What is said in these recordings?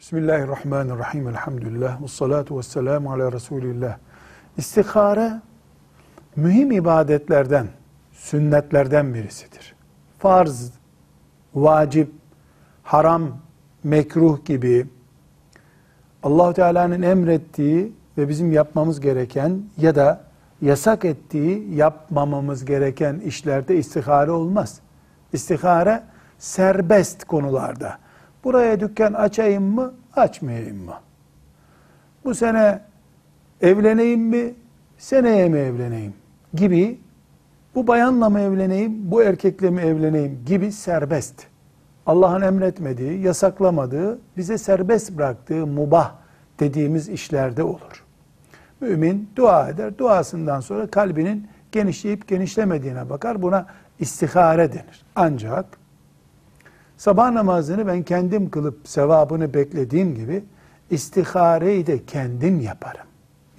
Bismillahirrahmanirrahim. Elhamdülillah. Ve salatu ve selamu ala Resulillah. İstihare mühim ibadetlerden, sünnetlerden birisidir. Farz, vacip, haram, mekruh gibi allah Teala'nın emrettiği ve bizim yapmamız gereken ya da yasak ettiği yapmamamız gereken işlerde istihare olmaz. İstihare serbest konularda. Buraya dükkan açayım mı, açmayayım mı? Bu sene evleneyim mi, seneye mi evleneyim gibi bu bayanla mı evleneyim, bu erkekle mi evleneyim gibi serbest. Allah'ın emretmediği, yasaklamadığı, bize serbest bıraktığı mubah dediğimiz işlerde olur. Mümin dua eder. Duasından sonra kalbinin genişleyip genişlemediğine bakar. Buna istihare denir. Ancak sabah namazını ben kendim kılıp sevabını beklediğim gibi istihareyi de kendim yaparım.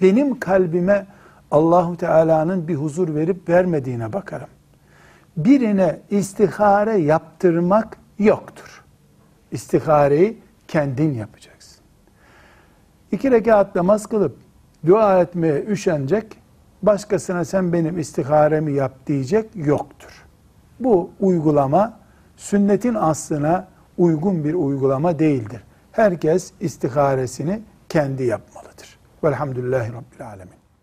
Benim kalbime Allahu Teala'nın bir huzur verip vermediğine bakarım. Birine istihare yaptırmak yoktur. İstihareyi kendin yapacaksın. İki rekat namaz kılıp dua etmeye üşenecek, başkasına sen benim istiharemi yap diyecek yoktur. Bu uygulama sünnetin aslına uygun bir uygulama değildir. Herkes istiharesini kendi yapmalıdır. Velhamdülillahi Rabbil Alemin.